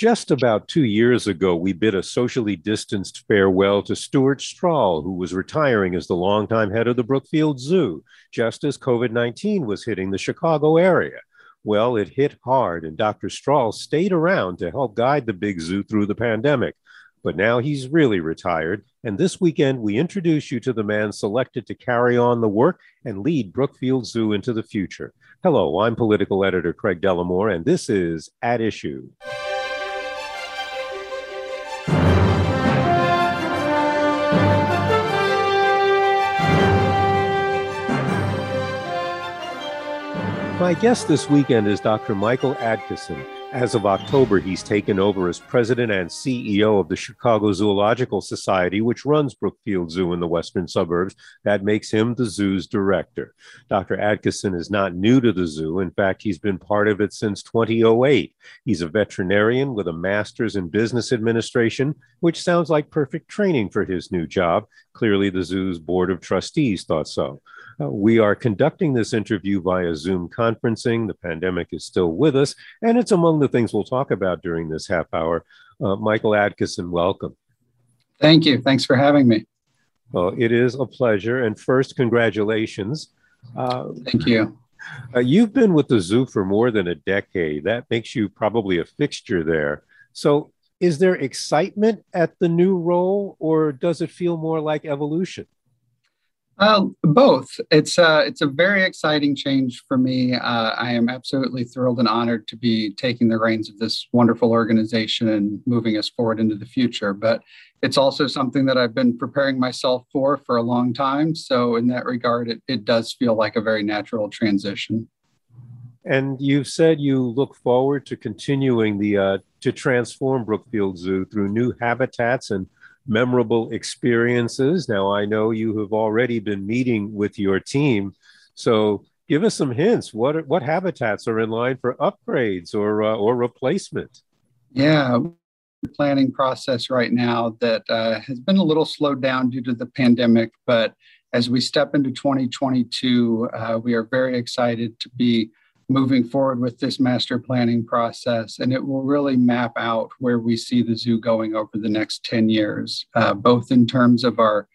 Just about two years ago, we bid a socially distanced farewell to Stuart Strahl, who was retiring as the longtime head of the Brookfield Zoo, just as COVID 19 was hitting the Chicago area. Well, it hit hard, and Dr. Strahl stayed around to help guide the big zoo through the pandemic. But now he's really retired, and this weekend we introduce you to the man selected to carry on the work and lead Brookfield Zoo into the future. Hello, I'm political editor Craig Dellimore, and this is At Issue. My guest this weekend is Dr. Michael Adkesson. As of October, he's taken over as president and CEO of the Chicago Zoological Society, which runs Brookfield Zoo in the western suburbs. That makes him the zoo's director. Dr. Adkesson is not new to the zoo. In fact, he's been part of it since 2008. He's a veterinarian with a master's in business administration, which sounds like perfect training for his new job. Clearly, the zoo's board of trustees thought so. We are conducting this interview via Zoom conferencing. The pandemic is still with us, and it's among the things we'll talk about during this half hour. Uh, Michael Adkesson, welcome. Thank you. Thanks for having me. Well, it is a pleasure. And first, congratulations. Uh, Thank you. Uh, you've been with the zoo for more than a decade. That makes you probably a fixture there. So, is there excitement at the new role, or does it feel more like evolution? Uh, both. It's uh, it's a very exciting change for me. Uh, I am absolutely thrilled and honored to be taking the reins of this wonderful organization and moving us forward into the future. But it's also something that I've been preparing myself for for a long time. So in that regard, it, it does feel like a very natural transition. And you've said you look forward to continuing the uh, to transform Brookfield Zoo through new habitats and memorable experiences. Now, I know you have already been meeting with your team. So, give us some hints. What, what habitats are in line for upgrades or, uh, or replacement? Yeah, planning process right now that uh, has been a little slowed down due to the pandemic. But as we step into 2022, uh, we are very excited to be moving forward with this master planning process, and it will really map out where we see the zoo going over the next 10 years, uh, both in terms of our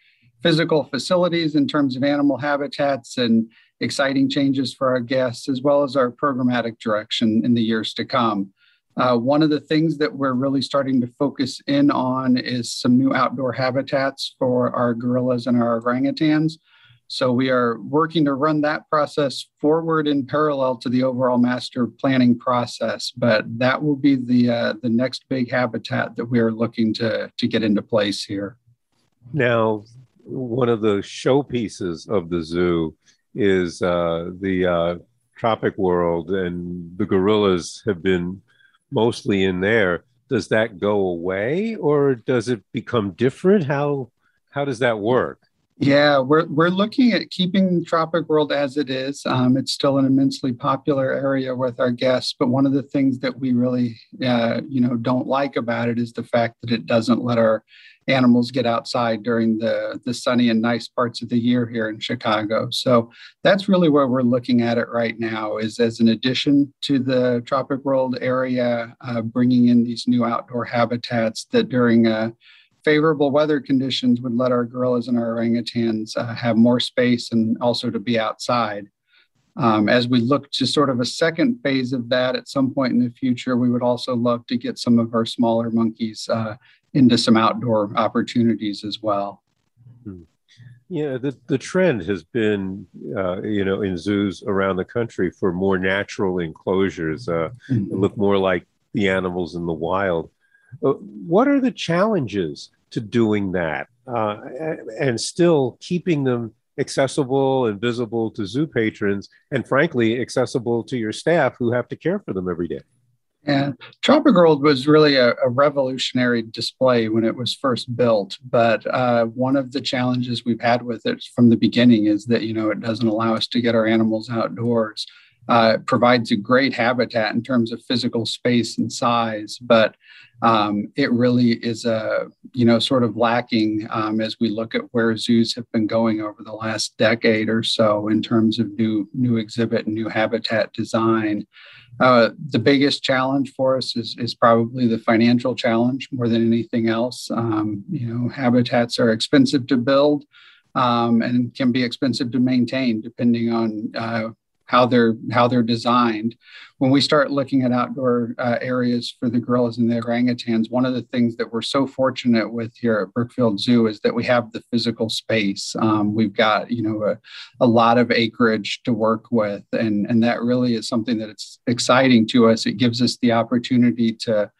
physical facilities, in terms of animal habitats, and exciting changes for our guests, as well as our programmatic direction in the years to come. Uh, one of the things that we're really starting to focus in on is some new outdoor habitats for our gorillas and our orangutans. So we are working to run that process forward in parallel to the overall master planning process. But that will be the uh, the next big habitat that we are looking to to get into place here. Now, one of the showpieces of the zoo is uh, the uh, tropic world, and the gorillas have been mostly in there. Does that go away, or does it become different? How how does that work? Yeah, we're we're looking at keeping Tropic World as it is. Um, it's still an immensely popular area with our guests, but one of the things that we really, uh, you know, don't like about it is the fact that it doesn't let our animals get outside during the the sunny and nice parts of the year here in Chicago. So that's really where we're looking at it right now. Is as an addition to the Tropic World area, uh, bringing in these new outdoor habitats that during uh, favorable weather conditions would let our gorillas and our orangutans uh, have more space and also to be outside. Um, as we look to sort of a second phase of that at some point in the future, we would also love to get some of our smaller monkeys uh, into some outdoor opportunities as well. Hmm. Yeah, the, the trend has been, uh, you know, in zoos around the country for more natural enclosures, uh, mm-hmm. look more like the animals in the wild. Uh, what are the challenges to doing that uh, and still keeping them accessible and visible to zoo patrons and frankly accessible to your staff who have to care for them every day yeah, Tropic World was really a, a, revolutionary display when it was first built. But uh, one of the challenges we've had with it from the beginning is that you know it doesn't allow us to get our animals outdoors. Uh, provides a great habitat in terms of physical space and size, but um, it really is a you know sort of lacking um, as we look at where zoos have been going over the last decade or so in terms of new new exhibit and new habitat design. Uh, the biggest challenge for us is, is probably the financial challenge more than anything else. Um, you know, habitats are expensive to build um, and can be expensive to maintain depending on uh, how they're how they're designed. When we start looking at outdoor uh, areas for the gorillas and the orangutans, one of the things that we're so fortunate with here at Brookfield Zoo is that we have the physical space. Um, we've got you know a, a lot of acreage to work with, and and that really is something that it's exciting to us. It gives us the opportunity to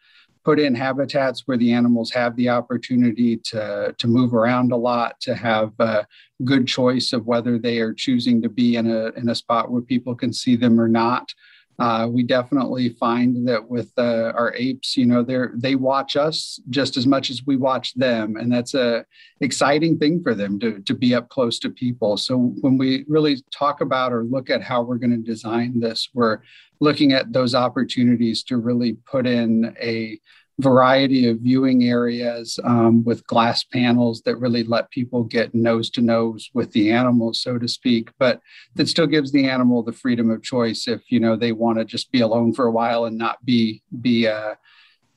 put in habitats where the animals have the opportunity to, to move around a lot, to have a good choice of whether they are choosing to be in a, in a spot where people can see them or not. Uh, we definitely find that with uh, our apes, you know, they they watch us just as much as we watch them, and that's a exciting thing for them to to be up close to people. So when we really talk about or look at how we're going to design this, we're looking at those opportunities to really put in a variety of viewing areas um, with glass panels that really let people get nose to nose with the animal so to speak but that still gives the animal the freedom of choice if you know they want to just be alone for a while and not be be uh,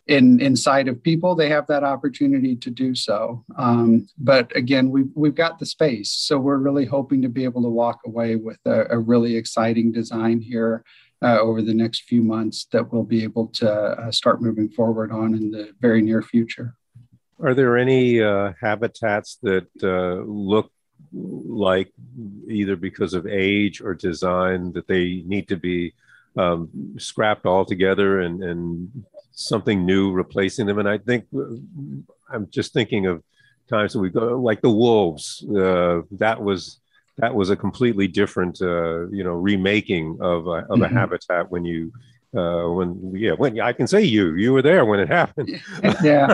in inside of people they have that opportunity to do so. Um, but again we've, we've got the space so we're really hoping to be able to walk away with a, a really exciting design here over the next few months that we'll be able to uh, start moving forward on in the very near future. Are there any uh, habitats that uh, look like either because of age or design that they need to be um, scrapped altogether and, and something new replacing them? And I think uh, I'm just thinking of times that we go like the wolves. Uh, that was that was a completely different, uh, you know, remaking of a, of mm-hmm. a habitat when you uh, when yeah when I can say you you were there when it happened. yeah,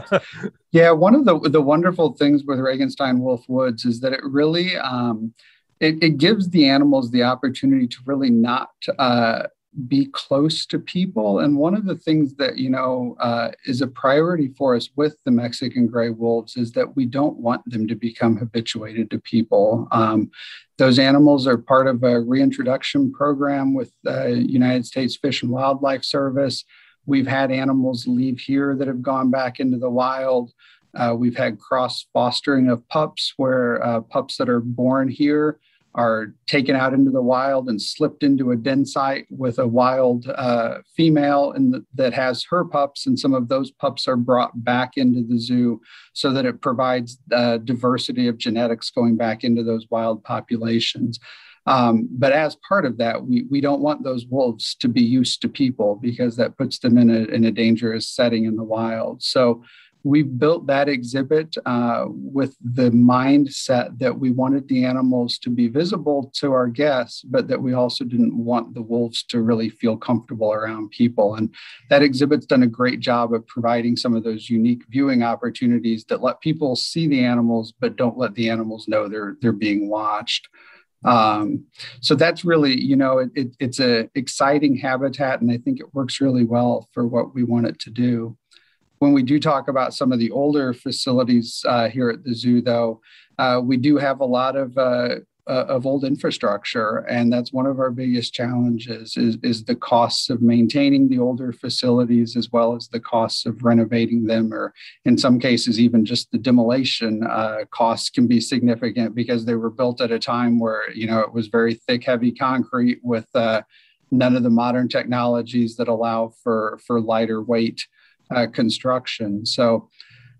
yeah. One of the the wonderful things with Regenstein Wolf Woods is that it really um, it, it gives the animals the opportunity to really not uh, be close to people. And one of the things that, you know, uh, is a priority for us with the Mexican gray wolves is that we don't want them to become habituated to people. Um, those animals are part of a reintroduction program with the United States Fish and Wildlife Service. We've had animals leave here that have gone back into the wild. Uh, we've had cross fostering of pups where uh, pups that are born here are taken out into the wild and slipped into a den site with a wild uh, female the, that has her pups, and some of those pups are brought back into the zoo so that it provides uh, diversity of genetics going back into those wild populations. Um, but as part of that, we, we don't want those wolves to be used to people because that puts them in a, in a dangerous setting in the wild. So we built that exhibit uh, with the mindset that we wanted the animals to be visible to our guests, but that we also didn't want the wolves to really feel comfortable around people. And that exhibit's done a great job of providing some of those unique viewing opportunities that let people see the animals, but don't let the animals know they're they're being watched. Um, so that's really, you know, it, it, it's a exciting habitat, and I think it works really well for what we want it to do. When we do talk about some of the older facilities uh, here at the zoo, though, uh, we do have a lot of uh, uh, of old infrastructure, and that's one of our biggest challenges is, is the costs of maintaining the older facilities as well as the costs of renovating them, or in some cases even just the demolition uh, costs can be significant because they were built at a time where you know it was very thick, heavy concrete with uh, none of the modern technologies that allow for for lighter weight uh, construction. So,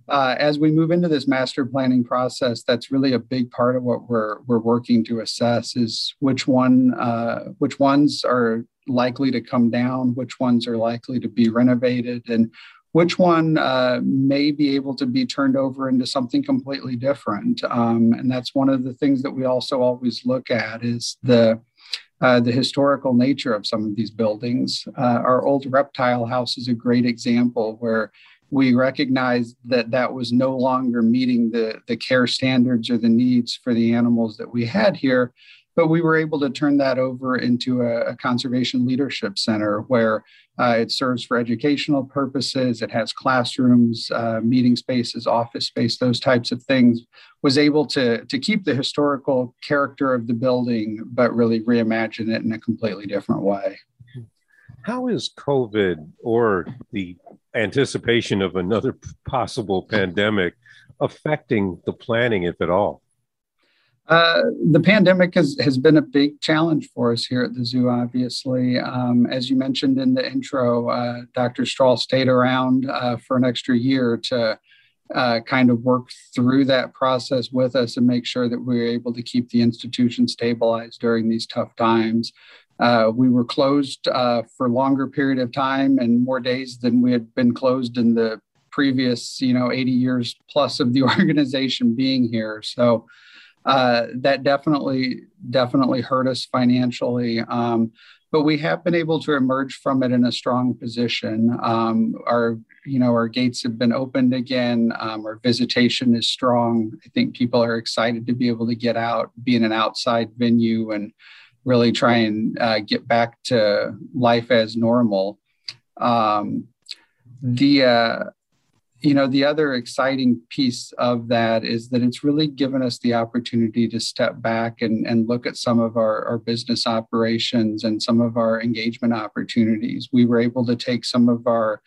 uh, as we move into this master planning process, that's really a big part of what we're we're working to assess is which one uh, which ones are likely to come down, which ones are likely to be renovated, and which one uh, may be able to be turned over into something completely different. Um, and that's one of the things that we also always look at is the uh, the historical nature of some of these buildings. Uh, our old reptile house is a great example where we recognized that that was no longer meeting the, the care standards or the needs for the animals that we had here. But we were able to turn that over into a, a conservation leadership center where uh, it serves for educational purposes. It has classrooms, uh, meeting spaces, office space, those types of things. Was able to, to keep the historical character of the building, but really reimagine it in a completely different way. How is COVID or the anticipation of another possible pandemic affecting the planning, if at all? Uh, the pandemic has, has been a big challenge for us here at the zoo, obviously. Um, as you mentioned in the intro, uh, Dr. Strahl stayed around uh, for an extra year to uh, kind of work through that process with us and make sure that we were able to keep the institution stabilized during these tough times. Uh, we were closed uh, for longer period of time and more days than we had been closed in the previous, you know, 80 years plus of the organization being here. So uh, that definitely, definitely hurt us financially. Um, but we have been able to emerge from it in a strong position. Um, our, you know, our gates have been opened again. Um, our visitation is strong. I think people are excited to be able to get out, be in an outside venue, and really try and uh, get back to life as normal. Um, the uh, you know the other exciting piece of that is that it's really given us the opportunity to step back and, and look at some of our, our business operations and some of our engagement opportunities. We were able to take some of our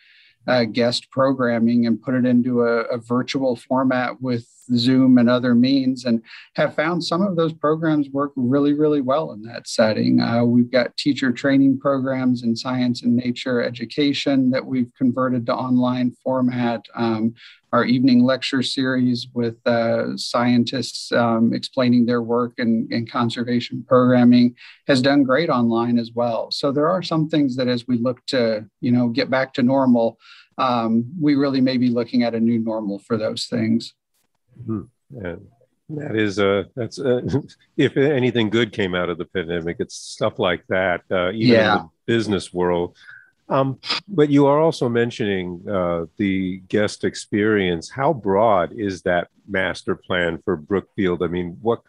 uh, guest programming and put it into a, a, virtual format with Zoom and other means, and have found some of those programs work really, really well in that setting. Uh, we've got teacher training programs in science and nature education that we've converted to online format. Um, our evening lecture series with uh, scientists um, explaining their work in conservation programming has done great online as well. So there are some things that as we look to, you know, get back to normal, um, we really may be looking at a new normal for those things. Mm-hmm. And that is a uh, that's uh, if anything good came out of the pandemic, it's stuff like that. Uh, even yeah. in the business world, um, but you are also mentioning uh, the guest experience. How broad is that master plan for Brookfield? I mean, what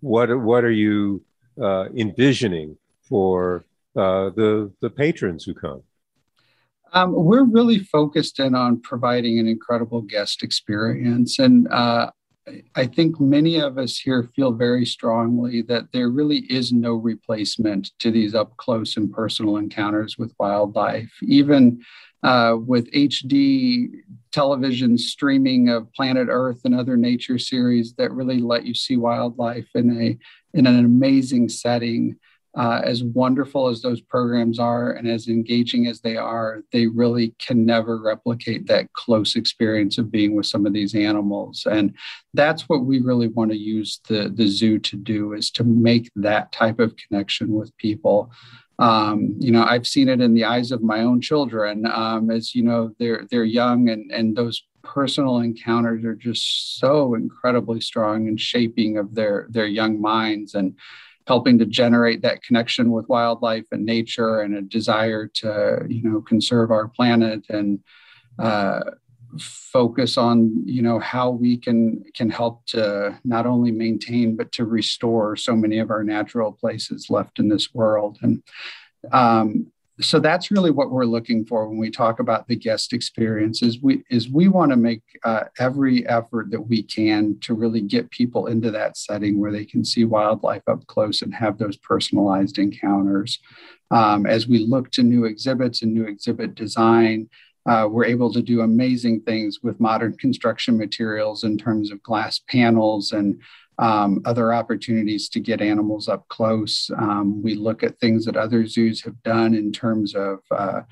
what what are you uh, envisioning for uh, the the patrons who come? Um, we're really focused in on providing an incredible guest experience, and uh, I think many of us here feel very strongly that there really is no replacement to these up close and personal encounters with wildlife. Even uh, with HD television streaming of Planet Earth and other nature series that really let you see wildlife in a in an amazing setting uh, as wonderful as those programs are and as engaging as they are, they really can never replicate that close experience of being with some of these animals. And that's what we really want to use the, the zoo to do is to make that type of connection with people. Um, you know, I've seen it in the eyes of my own children um, as, you know, they're, they're young and, and those personal encounters are just so incredibly strong in shaping of their their young minds and helping to generate that connection with wildlife and nature and a desire to you know conserve our planet and uh, focus on you know how we can can help to not only maintain but to restore so many of our natural places left in this world. And um, so that's really what we're looking for when we talk about the guest experience is we is we want to make uh, every effort that we can to really get people into that setting where they can see wildlife up close and have those personalized encounters. Um, as we look to new exhibits and new exhibit design uh, we're able to do amazing things with modern construction materials in terms of glass panels and um, other opportunities to get animals up close. Um, we look at things that other zoos have done in terms of, uh,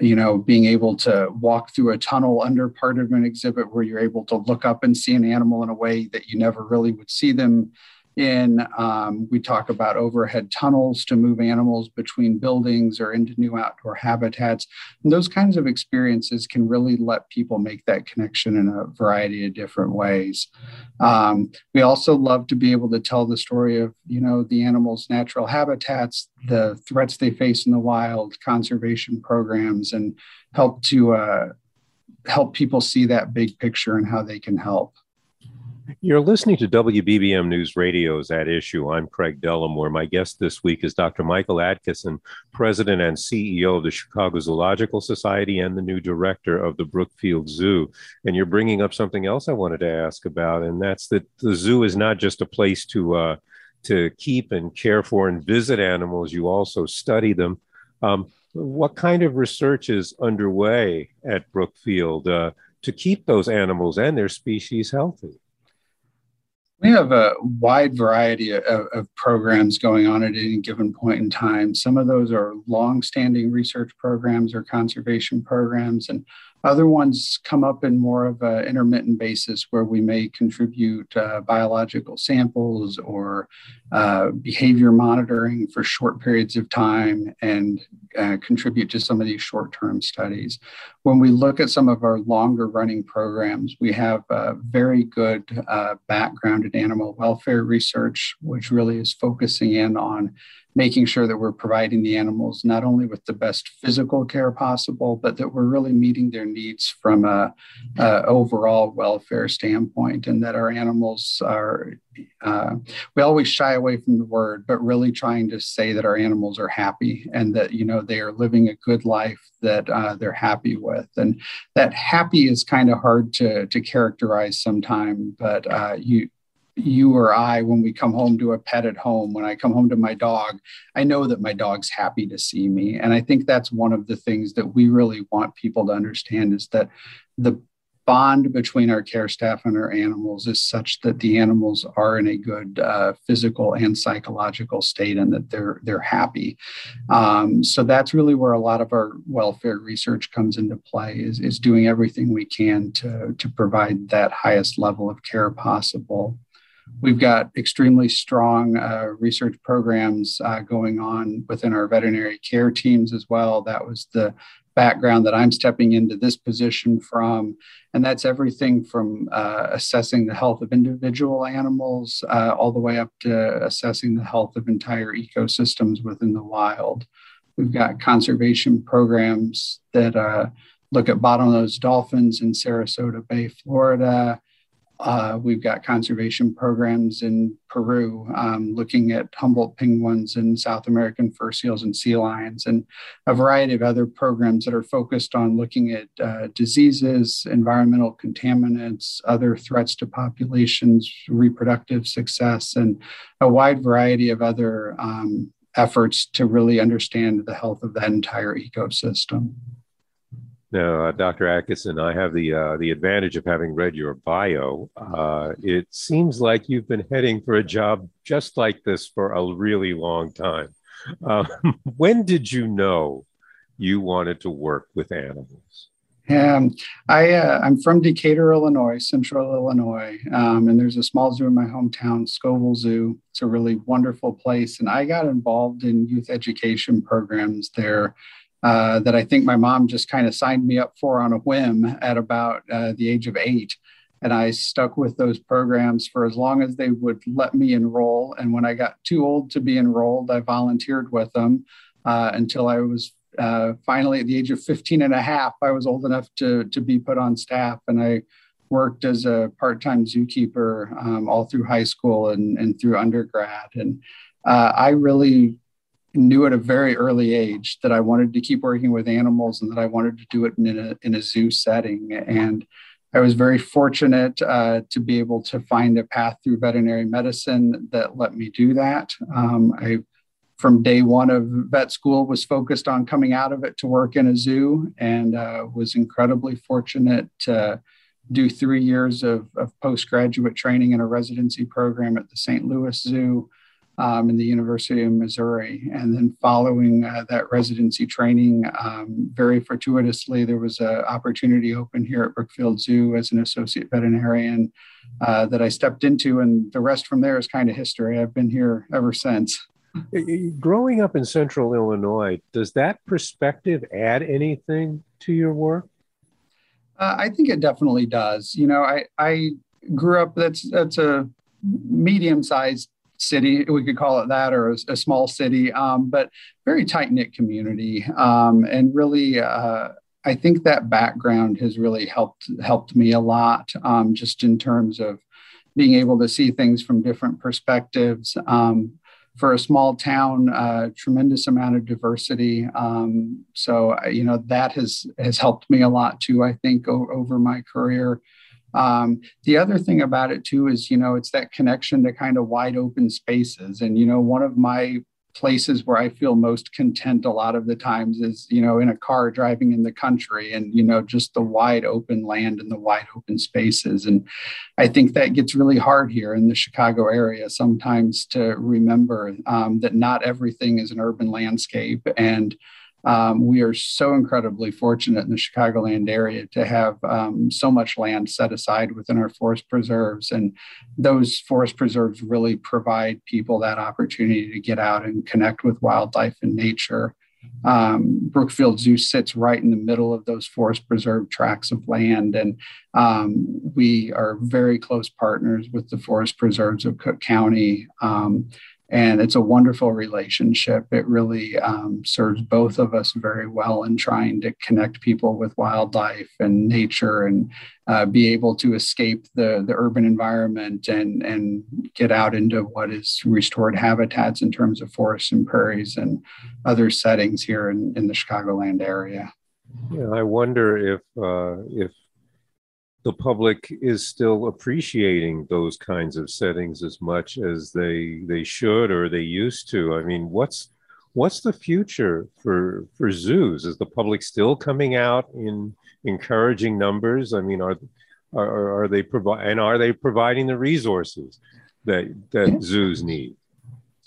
you know, being able to walk through a tunnel under part of an exhibit where you're able to look up and see an animal in a way that you never really would see them in um, we talk about overhead tunnels to move animals between buildings or into new outdoor habitats. And those kinds of experiences can really let people make that connection in a variety of different ways. Um, we also love to be able to tell the story of you know the animals natural habitats the threats they face in the wild conservation programs and help to uh, help people see that big picture and how they can help you're listening to WBBM News Radio's At Issue. I'm Craig Dellimore. My guest this week is Dr. Michael Adkesson, President and CEO of the Chicago Zoological Society and the new director of the Brookfield Zoo. And you're bringing up something else I wanted to ask about, and that's that the zoo is not just a place to uh, to keep and care for and visit animals. You also study them. Um, what kind of research is underway at Brookfield uh, to keep those animals and their species healthy? We have a wide variety of, of, programs going on at any given point in time. Some of those are long-standing research programs or conservation programs, and other ones come up in more of an intermittent basis where we may contribute uh, biological samples or uh, behavior monitoring for short periods of time and uh, contribute to some of these short term studies. When we look at some of our longer running programs, we have a very good uh, background in animal welfare research, which really is focusing in on making sure that we're providing the animals not only with the best physical care possible, but that we're really meeting their needs from a, a overall welfare standpoint, and that our animals are. Uh, we always shy away from the word, but really trying to say that our animals are happy and that you know they are living a good life that uh, they're happy with, and that happy is kind of hard to to characterize sometimes. But uh, you you or I, when we come home to a pet at home, when I come home to my dog, I know that my dog's happy to see me. And I think that's one of the things that we really want people to understand is that the bond between our care staff and our animals is such that the animals are in a good uh, physical and psychological state and that they're they're happy um, so that's really where a lot of our welfare research comes into play is, is doing everything we can to to provide that highest level of care possible We've got extremely strong uh, research programs uh, going on within our veterinary care teams as well. That was the background that I'm stepping into this position from. And that's everything from uh, assessing the health of individual animals uh, all the way up to assessing the health of entire ecosystems within the wild. We've got conservation programs that uh, look at bottlenose dolphins in Sarasota Bay, Florida. Uh, we've got conservation programs in Peru um, looking at Humboldt penguins and South American fur seals and sea lions, and a variety of other programs that are focused on looking at uh, diseases, environmental contaminants, other threats to populations, reproductive success, and a wide variety of other um, efforts to really understand the health of that entire ecosystem. Now, uh, Dr. Adkesson, I have the uh, the advantage of having read your bio. Uh, it seems like you've been heading for a job just like this for a really long time. Um, when did you know you wanted to work with animals? Um, I uh, I'm from Decatur, Illinois, Central Illinois, um, and there's a small zoo in my hometown, Scovill Zoo. It's a really wonderful place, and I got involved in youth education programs there uh, that I think my mom just kind of signed me up for on a whim at about uh, the age of eight. And I stuck with those programs for as long as they would let me enroll. And when I got too old to be enrolled, I volunteered with them uh, until I was uh, finally at the age of 15 and a half. I was old enough to, to be put on staff. And I worked as a part-time zookeeper um, all through high school and, and through undergrad. And uh, I really knew at a very early age that I wanted to keep working with animals and that I wanted to do it in a, in a zoo setting. And I was very fortunate uh, to be able to find a path through veterinary medicine that let me do that. Um, I, from day one of vet school, was focused on coming out of it to work in a zoo and uh, was incredibly fortunate to do three years of, of postgraduate training in a residency program at the St. Louis Zoo um, in the University of Missouri. And then following uh, that residency training, um, very fortuitously, there was an opportunity open here at Brookfield Zoo as an associate veterinarian uh, that I stepped into. And the rest from there is kind of history. I've been here ever since. Growing up in central Illinois, does that perspective add anything to your work? Uh, I think it definitely does. You know, I, I grew up, that's, that's a medium sized city, we could call it that, or a, a small city, um, but very tight knit community. Um, and really, uh, I think that background has really helped helped me a lot, um, just in terms of being able to see things from different perspectives. Um, for a small town, uh, tremendous amount of diversity. Um, so you know that has has helped me a lot too. I think o- over my career. Um, the other thing about it too is, you know, it's that connection to kind of wide open spaces. And, you know, one of my places where I feel most content a lot of the times is, you know, in a car driving in the country and, you know, just the wide open land and the wide open spaces. And I think that gets really hard here in the Chicago area sometimes to remember um, that not everything is an urban landscape. And, um, we are so incredibly fortunate in the Chicagoland area to have um, so much land set aside within our forest preserves. And those forest preserves really provide people that opportunity to get out and connect with wildlife and nature. Um, Brookfield Zoo sits right in the middle of those forest preserve tracts of land. And um, we are very close partners with the forest preserves of Cook County. Um, and it's a wonderful relationship. It really um, serves both of us very well in trying to connect people with wildlife and nature and uh, be able to escape the, the urban environment and, and get out into what is restored habitats in terms of forests and prairies and other settings here in, in the Chicagoland area. Yeah, I wonder if uh, if the public is still appreciating those kinds of settings as much as they they should or they used to. I mean, what's what's the future for for zoos? Is the public still coming out in encouraging numbers? I mean, are are, are they provide and are they providing the resources that that zoos need?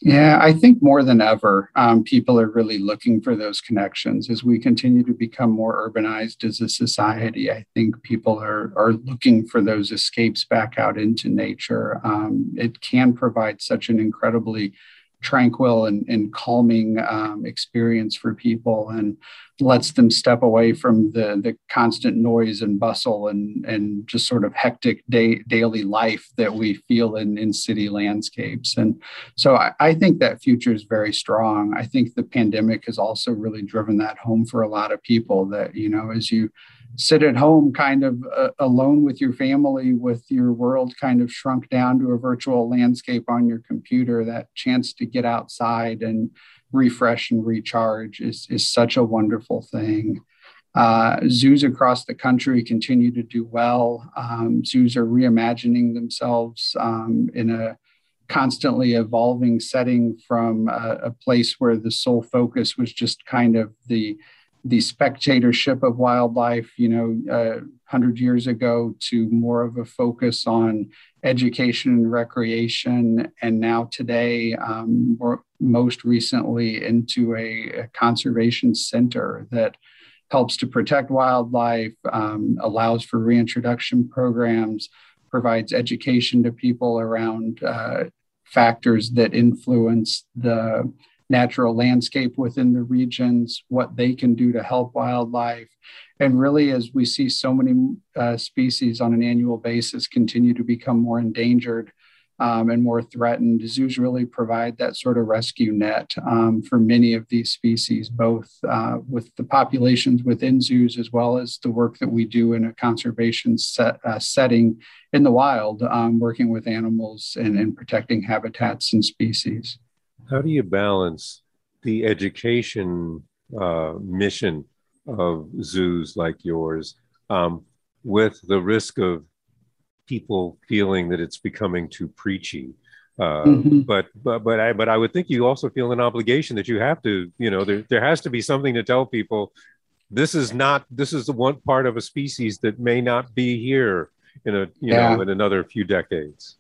Yeah, I think more than ever, um, people are really looking for those connections as we continue to become more urbanized as a society. I think people are are looking for those escapes back out into nature. Um, it can provide such an incredibly tranquil and, and calming um, experience for people and lets them step away from the, the constant noise and bustle and, and just sort of hectic day, daily life that we feel in, in city landscapes. And so I, I think that future is very strong. I think the pandemic has also really driven that home for a lot of people that, you know, as you sit at home kind of uh, alone with your family with your world kind of shrunk down to a virtual landscape on your computer that chance to get outside and refresh and recharge is, is such a wonderful thing. Uh, zoos across the country continue to do well. Um, zoos are reimagining themselves um, in a constantly evolving setting from a, a place where the sole focus was just kind of the the spectatorship of wildlife, you know, uh, 100 years ago to more of a focus on education and recreation. And now today, um, most recently, into a, a, conservation center that helps to protect wildlife, um, allows for reintroduction programs, provides education to people around uh, factors that influence the natural landscape within the regions, what they can do to help wildlife. And really, as we see so many uh, species on an annual basis continue to become more endangered, um, and more threatened. Zoos really provide that sort of rescue net um, for many of these species, both uh, with the populations within zoos as well as the work that we do in a conservation set, uh, setting in the wild, um, working with animals and, and protecting habitats and species. How do you balance the education uh, mission of zoos like yours um, with the risk of people feeling that it's becoming too preachy. Uh, mm-hmm. But but but I but I would think you also feel an obligation that you have to you know there there has to be something to tell people this is not this is the one part of a species that may not be here in a you yeah. know in another few decades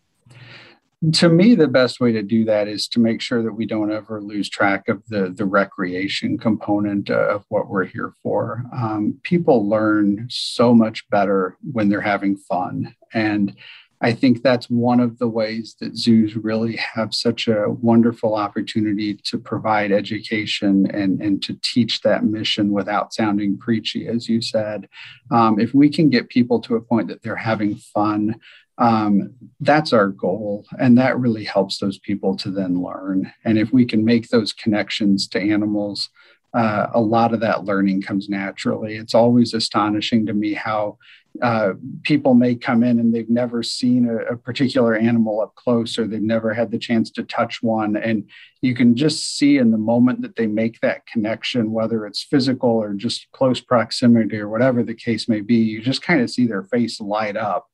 to me the best way to do that is to make sure that we don't ever lose track of the the recreation component of what we're here for um, people learn so much better when they're having fun and I think that's one of the ways that zoos really have such a wonderful opportunity to provide education and, and to teach that mission without sounding preachy, as you said. Um, if we can get people to a point that they're having fun, um, that's our goal. And that really helps those people to then learn. And if we can make those connections to animals, uh, a lot of that learning comes naturally. It's always astonishing to me how uh, people may come in and they've never seen a, a, particular animal up close or they've never had the chance to touch one. And you can just see in the moment that they make that connection, whether it's physical or just close proximity or whatever the case may be, you just kind of see their face light up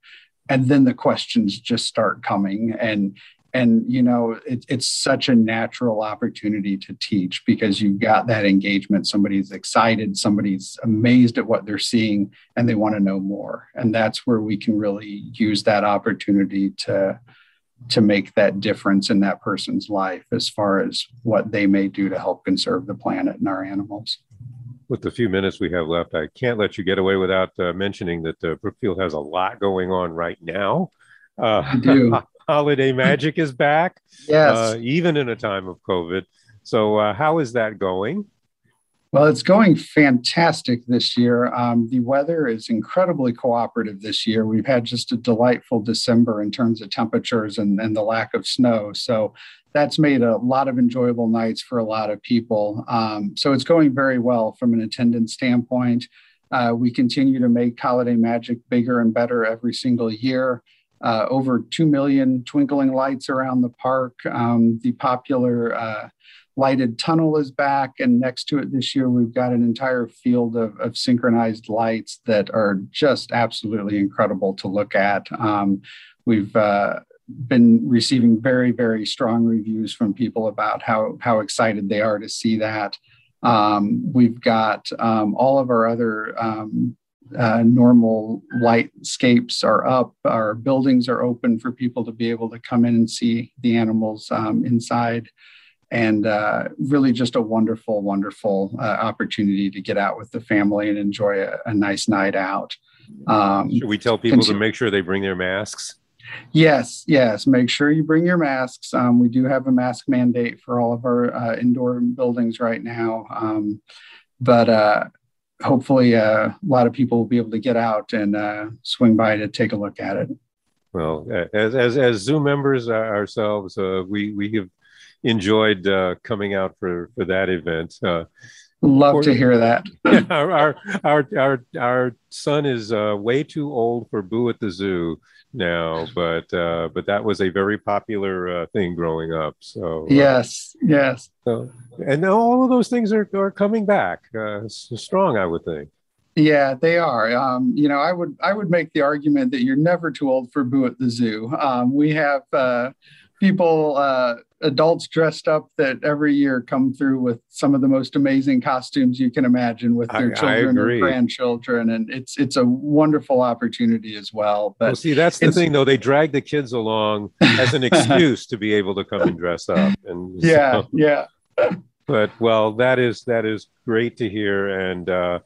and then the questions just start coming. And and you know it, it's such a natural opportunity to teach because you've got that engagement. Somebody's excited somebody's amazed at what they're seeing and they want to know more. And that's where we can really use that opportunity to to make that difference in that person's life as far as what they may do to help conserve the planet and our animals with the few minutes we have left, I can't let you get away without uh, mentioning that uh, Brookfield has a lot going on right now. Uh, do. holiday magic is back. Yes. Uh, even in a time of COVID. So, uh, how is that going? Well, it's going fantastic this year. Um, the weather is incredibly cooperative this year. We've had just a delightful December in terms of temperatures and, and the lack of snow. So that's made a lot of enjoyable nights for a lot of people. Um, so it's going very well from an attendance standpoint. Uh, we continue to make Holiday Magic bigger and better every single year. Uh, over 2 million twinkling lights around the park. Um, the popular uh, lighted tunnel is back and next to it this year we've got an entire field of, of synchronized lights that are just absolutely incredible to look at um, we've uh, been receiving very very strong reviews from people about how how excited they are to see that um, we've got um, all of our other um, uh, normal lightscapes are up our buildings are open for people to be able to come in and see the animals um, inside and uh, really just a wonderful, wonderful uh, opportunity to get out with the family and enjoy a, a nice night out. Um, Should we tell people to make sure they bring their masks? Yes, yes. Make sure you bring your masks. Um, we do have a mask mandate for all of our uh, indoor buildings right now, um, but uh, hopefully, uh, a lot of people will be able to get out and uh, swing by to take a look at it. Well, as as, as Zoom members ourselves, we we have enjoyed uh, coming out for for that event. Love to hear that. our, our our our our son is uh, way too old for Boo at the Zoo now, but uh, but that was a very popular uh, thing growing up. So uh, yes, yes. So, and all of those things are are coming back uh, strong, I would think. Yeah, they are. Um, you know, I would I would make the argument that you're never too old for Boo at the Zoo. Um, we have uh, people uh, adults dressed up that every year come through with some of the most amazing costumes you can imagine with their I, children or grandchildren and it's it's a wonderful opportunity as well but well, see that's the thing though. They drag the kids along as an excuse to be able to come and dress up and yeah so, yeah. But well that is that is great to hear and uh,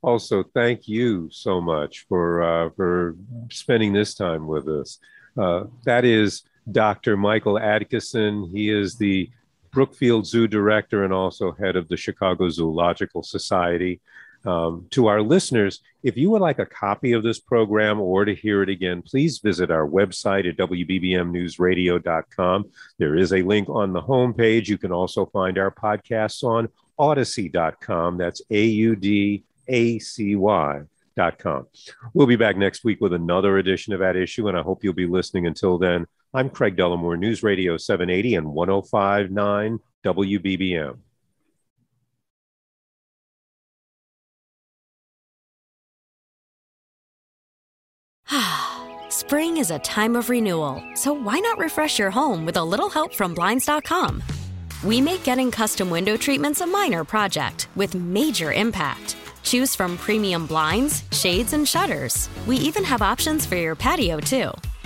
also thank you so much for uh, for spending this time with us. Uh, that is Dr. Michael Adkesson. He is the Brookfield Zoo Director and also head of the Chicago Zoological Society. Um, to our listeners, if you would like a copy of this program or to hear it again, please visit our website at WBBMNewsRadio.com. There is a link on the homepage. You can also find our podcasts on Audacy.com. That's A U D A C Y. Dot com. We'll be back next week with another edition of At Issue, and I hope you'll be listening until then. I'm Craig Dellimore, News Radio 780 and 1059 WBBM. Spring is a time of renewal, so why not refresh your home with a little help from Blinds.com? We make getting custom window treatments a minor project with major impact. Choose from premium blinds, shades, and shutters. We even have options for your patio, too.